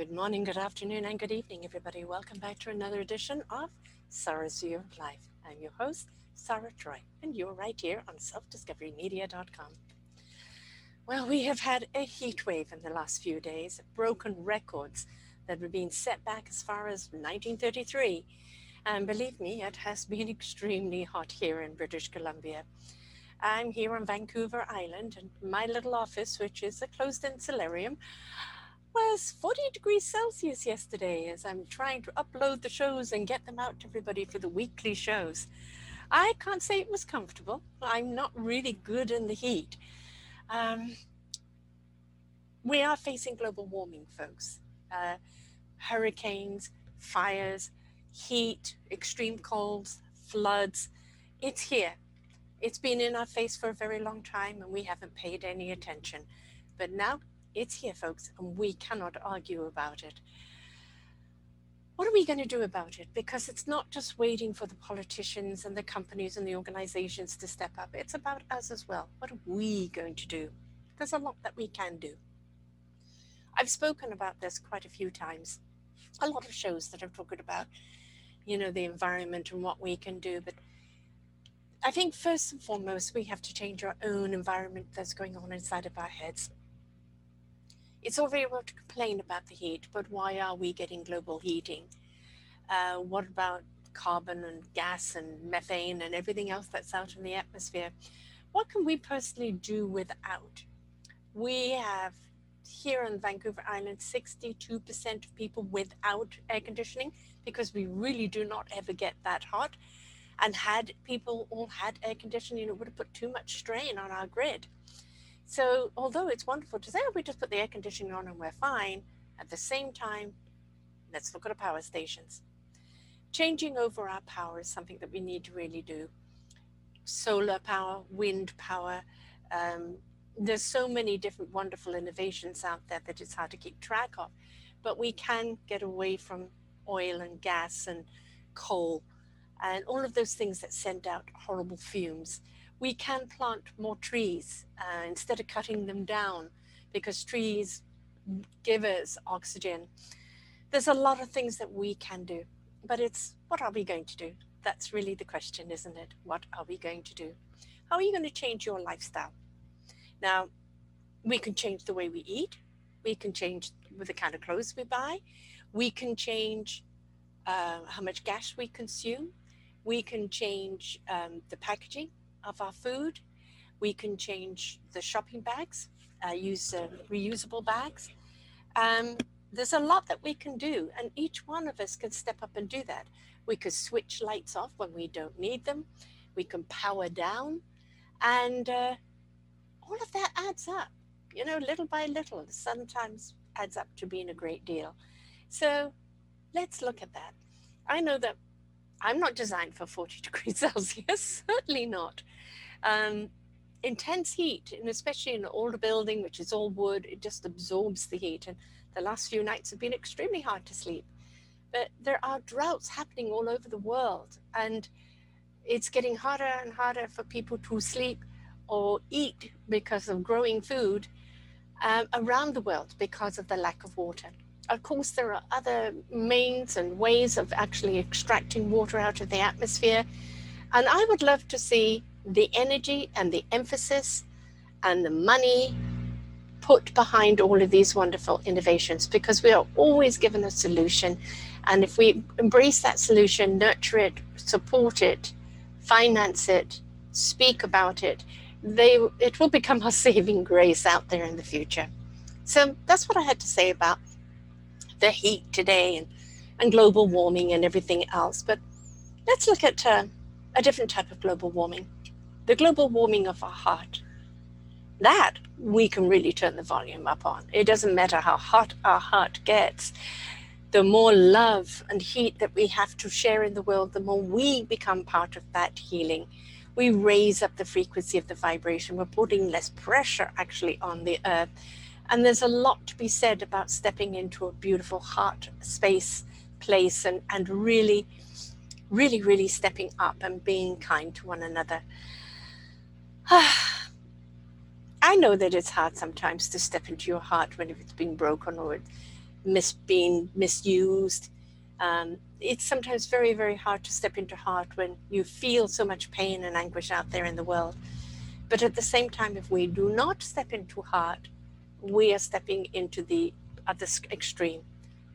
Good morning, good afternoon, and good evening, everybody. Welcome back to another edition of Sarah's View of Life. I'm your host, Sarah Troy, and you're right here on selfdiscoverymedia.com. Well, we have had a heat wave in the last few days, broken records that were being set back as far as 1933. And believe me, it has been extremely hot here in British Columbia. I'm here on Vancouver Island, and my little office, which is a closed in solarium, was 40 degrees Celsius yesterday as I'm trying to upload the shows and get them out to everybody for the weekly shows. I can't say it was comfortable. I'm not really good in the heat. Um, we are facing global warming, folks. Uh, hurricanes, fires, heat, extreme colds, floods. It's here. It's been in our face for a very long time and we haven't paid any attention. But now it's here, folks, and we cannot argue about it. What are we going to do about it? Because it's not just waiting for the politicians and the companies and the organizations to step up, it's about us as well. What are we going to do? There's a lot that we can do. I've spoken about this quite a few times. A lot of shows that I've talked about, you know, the environment and what we can do. But I think first and foremost, we have to change our own environment that's going on inside of our heads. It's all very well to complain about the heat, but why are we getting global heating? Uh, what about carbon and gas and methane and everything else that's out in the atmosphere? What can we personally do without? We have here on Vancouver Island 62% of people without air conditioning because we really do not ever get that hot. And had people all had air conditioning, it would have put too much strain on our grid. So, although it's wonderful to say, oh, we just put the air conditioning on and we're fine, at the same time, let's look at our power stations. Changing over our power is something that we need to really do. Solar power, wind power. Um, there's so many different wonderful innovations out there that it's hard to keep track of. But we can get away from oil and gas and coal and all of those things that send out horrible fumes we can plant more trees uh, instead of cutting them down because trees give us oxygen. There's a lot of things that we can do, but it's what are we going to do? That's really the question, isn't it? What are we going to do? How are you going to change your lifestyle? Now, we can change the way we eat. We can change with the kind of clothes we buy. We can change uh, how much gas we consume. We can change um, the packaging of our food. We can change the shopping bags, uh, use uh, reusable bags. Um, there's a lot that we can do, and each one of us can step up and do that. We could switch lights off when we don't need them. We can power down, and uh, all of that adds up. You know, little by little, sometimes adds up to being a great deal. So let's look at that. I know that I'm not designed for 40 degrees Celsius, certainly not. Um, intense heat, and especially in an older building, which is all wood, it just absorbs the heat. And the last few nights have been extremely hard to sleep. But there are droughts happening all over the world, and it's getting harder and harder for people to sleep or eat because of growing food um, around the world because of the lack of water. Of course, there are other means and ways of actually extracting water out of the atmosphere. And I would love to see the energy and the emphasis and the money put behind all of these wonderful innovations because we are always given a solution. And if we embrace that solution, nurture it, support it, finance it, speak about it, they, it will become our saving grace out there in the future. So that's what I had to say about the heat today and, and global warming and everything else. But let's look at uh, a different type of global warming the global warming of our heart. that we can really turn the volume up on. It doesn't matter how hot our heart gets. The more love and heat that we have to share in the world, the more we become part of that healing. We raise up the frequency of the vibration. We're putting less pressure actually on the earth. And there's a lot to be said about stepping into a beautiful heart space, place, and, and really, really, really stepping up and being kind to one another. I know that it's hard sometimes to step into your heart when it's been broken or it's mis- being misused. Um, it's sometimes very, very hard to step into heart when you feel so much pain and anguish out there in the world. But at the same time, if we do not step into heart, we are stepping into the other extreme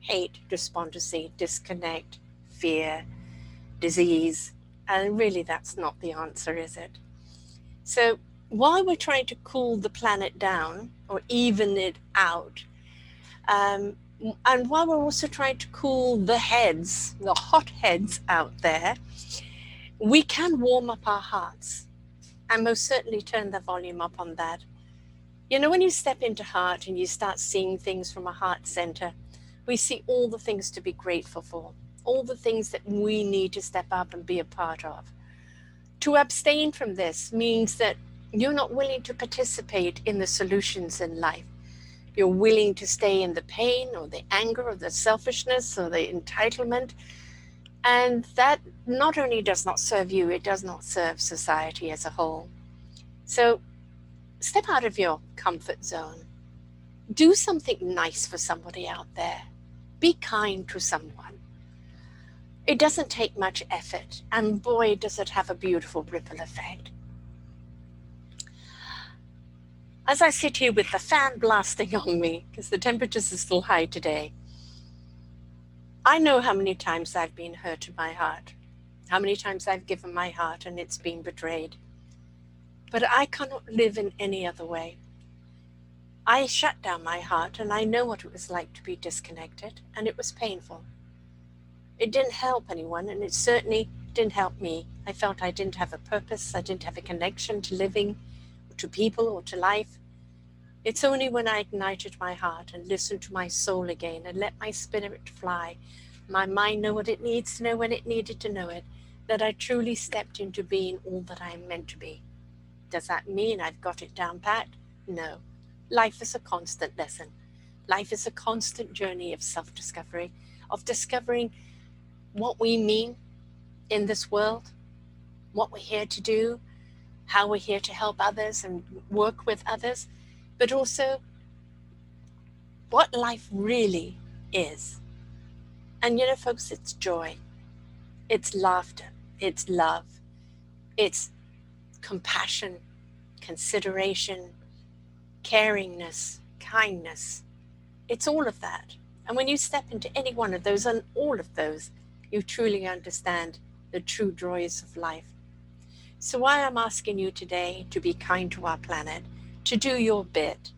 hate, despondency, disconnect, fear, disease. And really, that's not the answer, is it? So, while we're trying to cool the planet down or even it out, um, and while we're also trying to cool the heads, the hot heads out there, we can warm up our hearts and most certainly turn the volume up on that. You know, when you step into heart and you start seeing things from a heart center, we see all the things to be grateful for, all the things that we need to step up and be a part of. To abstain from this means that you're not willing to participate in the solutions in life. You're willing to stay in the pain or the anger or the selfishness or the entitlement. And that not only does not serve you, it does not serve society as a whole. So step out of your comfort zone. Do something nice for somebody out there. Be kind to someone. It doesn't take much effort, and boy, does it have a beautiful ripple effect. as I sit here with the fan blasting on me, because the temperatures are still high today, I know how many times I've been hurt in my heart, how many times I've given my heart and it's been betrayed. But I cannot live in any other way. I shut down my heart and I know what it was like to be disconnected, and it was painful. It didn't help anyone, and it certainly didn't help me. I felt I didn't have a purpose, I didn't have a connection to living or to people or to life. It's only when I ignited my heart and listened to my soul again and let my spirit fly, my mind know what it needs to know when it needed to know it, that I truly stepped into being all that I am meant to be. Does that mean I've got it down pat? No. Life is a constant lesson. Life is a constant journey of self discovery, of discovering what we mean in this world, what we're here to do, how we're here to help others and work with others, but also what life really is. And you know, folks, it's joy, it's laughter, it's love, it's compassion, consideration, caringness, kindness. It's all of that. And when you step into any one of those and all of those, you truly understand the true joys of life. So, why I'm asking you today to be kind to our planet, to do your bit,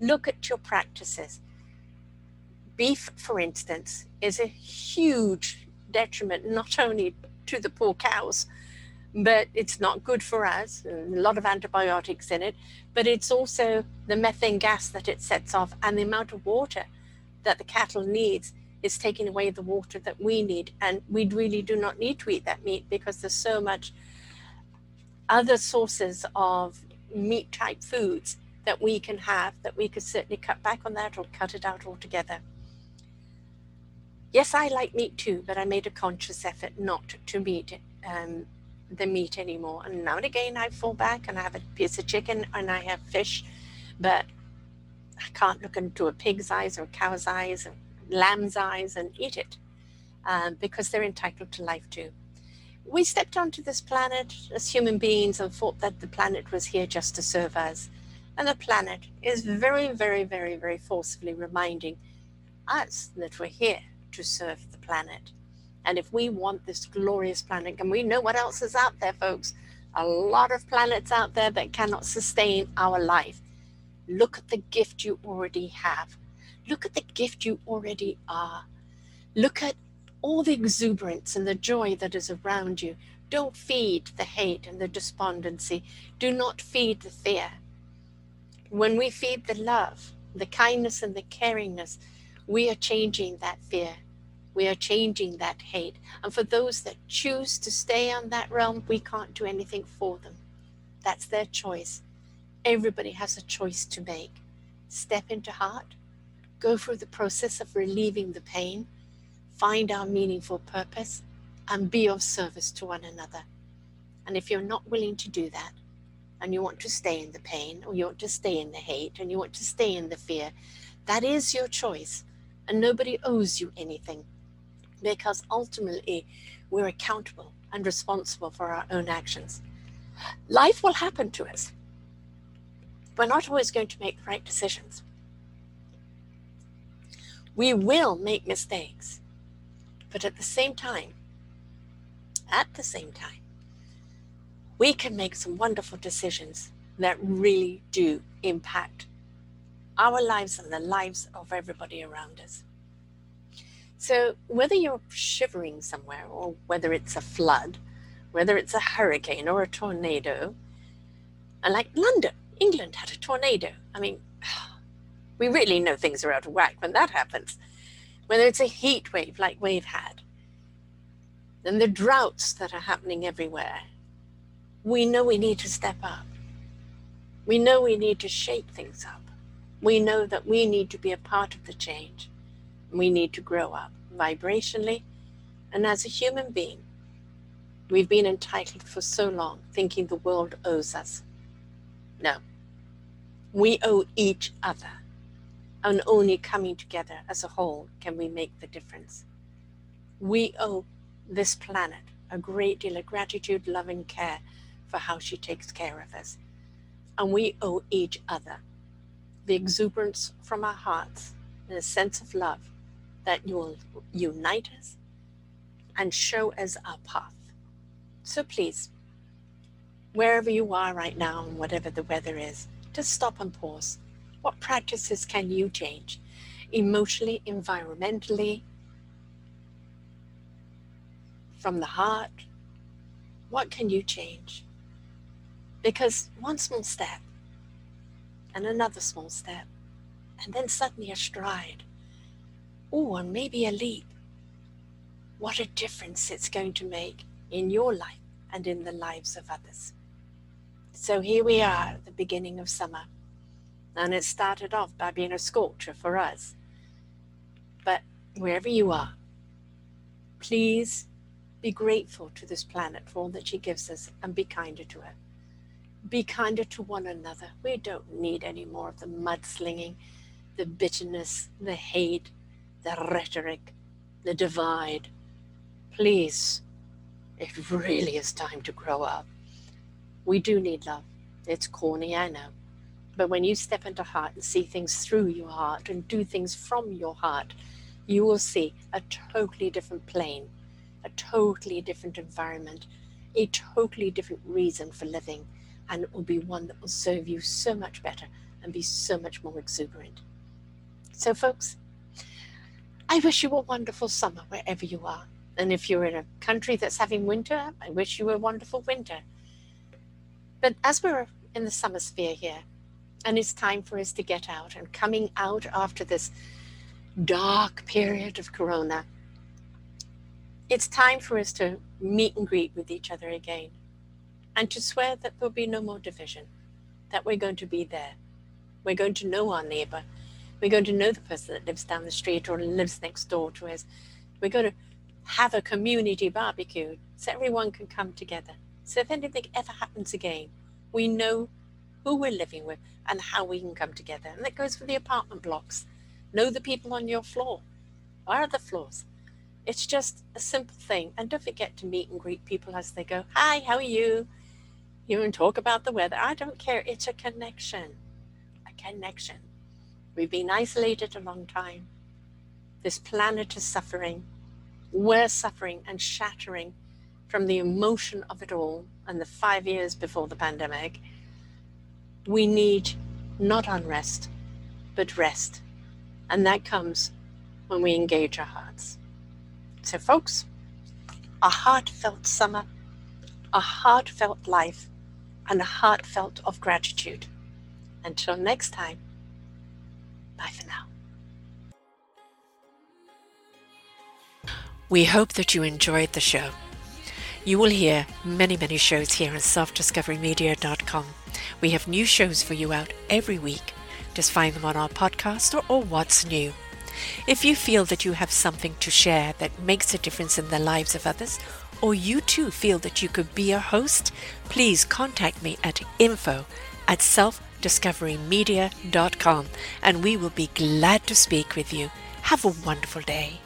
look at your practices. Beef, for instance, is a huge detriment not only to the poor cows, but it's not good for us. A lot of antibiotics in it, but it's also the methane gas that it sets off and the amount of water that the cattle needs is taking away the water that we need. And we really do not need to eat that meat because there's so much other sources of meat type foods that we can have that we could certainly cut back on that or cut it out altogether. Yes, I like meat too, but I made a conscious effort not to eat um, the meat anymore. And now and again, I fall back and I have a piece of chicken and I have fish, but I can't look into a pig's eyes or a cow's eyes or lamb's eyes and eat it um, because they're entitled to life too we stepped onto this planet as human beings and thought that the planet was here just to serve us. And the planet is very, very, very, very forcefully reminding us that we're here to serve the planet. And if we want this glorious planet, and we know what else is out there, folks, a lot of planets out there that cannot sustain our life. Look at the gift you already have. Look at the gift you already are. Look at all the exuberance and the joy that is around you. Don't feed the hate and the despondency. Do not feed the fear. When we feed the love, the kindness, and the caringness, we are changing that fear. We are changing that hate. And for those that choose to stay on that realm, we can't do anything for them. That's their choice. Everybody has a choice to make. Step into heart, go through the process of relieving the pain, find our meaningful purpose, and be of service to one another. And if you're not willing to do that, and you want to stay in the pain, or you want to stay in the hate, and you want to stay in the fear, that is your choice. And nobody owes you anything because ultimately we're accountable and responsible for our own actions. Life will happen to us. We're not always going to make the right decisions. We will make mistakes. But at the same time, at the same time, we can make some wonderful decisions that really do impact our lives and the lives of everybody around us. So, whether you're shivering somewhere, or whether it's a flood, whether it's a hurricane or a tornado, and like London, England had a tornado. I mean, we really know things are out of whack when that happens. Whether it's a heat wave like we've had, and the droughts that are happening everywhere, we know we need to step up. We know we need to shake things up. We know that we need to be a part of the change. We need to grow up vibrationally and as a human being. We've been entitled for so long, thinking the world owes us. No, we owe each other, and only coming together as a whole can we make the difference. We owe this planet a great deal of gratitude, love, and care for how she takes care of us. And we owe each other the exuberance from our hearts and a sense of love that you will unite us and show us our path. So please, wherever you are right now and whatever the weather is, just stop and pause. What practices can you change? Emotionally, environmentally, from the heart? What can you change? Because one small step and another small step, and then suddenly a stride oh, and maybe a leap. What a difference it's going to make in your life and in the lives of others. So here we are at the beginning of summer. And it started off by being a scorcher for us. But wherever you are, please be grateful to this planet for all that she gives us and be kinder to her. Be kinder to one another. We don't need any more of the mudslinging, the bitterness, the hate, the rhetoric, the divide. Please, it really is time to grow up. We do need love. It's corny, I know. But when you step into heart and see things through your heart and do things from your heart, you will see a totally different plane, a totally different environment, a totally different reason for living. And it will be one that will serve you so much better and be so much more exuberant. So, folks, I wish you a wonderful summer wherever you are. And if you're in a country that's having winter, I wish you a wonderful winter. But as we're in the summer sphere here, and it's time for us to get out and coming out after this dark period of corona, it's time for us to meet and greet with each other again and to swear that there'll be no more division, that we're going to be there. We're going to know our neighbor we're going to know the person that lives down the street or lives next door to us. We're going to have a community barbecue so everyone can come together. So if anything ever happens again, we know who we're living with and how we can come together. And that goes for the apartment blocks. Know the people on your floor or other floors. It's just a simple thing. And don't forget to meet and greet people as they go, Hi, how are you? You can talk about the weather. I don't care. It's a connection. A connection. We've been isolated a long time. This planet is suffering. We're suffering and shattering from the emotion of it all and the five years before the pandemic. We need not unrest, but rest. And that comes when we engage our hearts. So, folks, a heartfelt summer, a heartfelt life, and a heartfelt of gratitude. Until next time, bye for now. We hope that you enjoyed the show. You will hear many, many shows here on selfdiscoverymedia.com. We have new shows for you out every week. Just find them on our podcast or, or What's New. If you feel that you have something to share that makes a difference in the lives of others, or you too feel that you could be a host, please contact me at info at selfdiscoverymedia.com and we will be glad to speak with you. Have a wonderful day.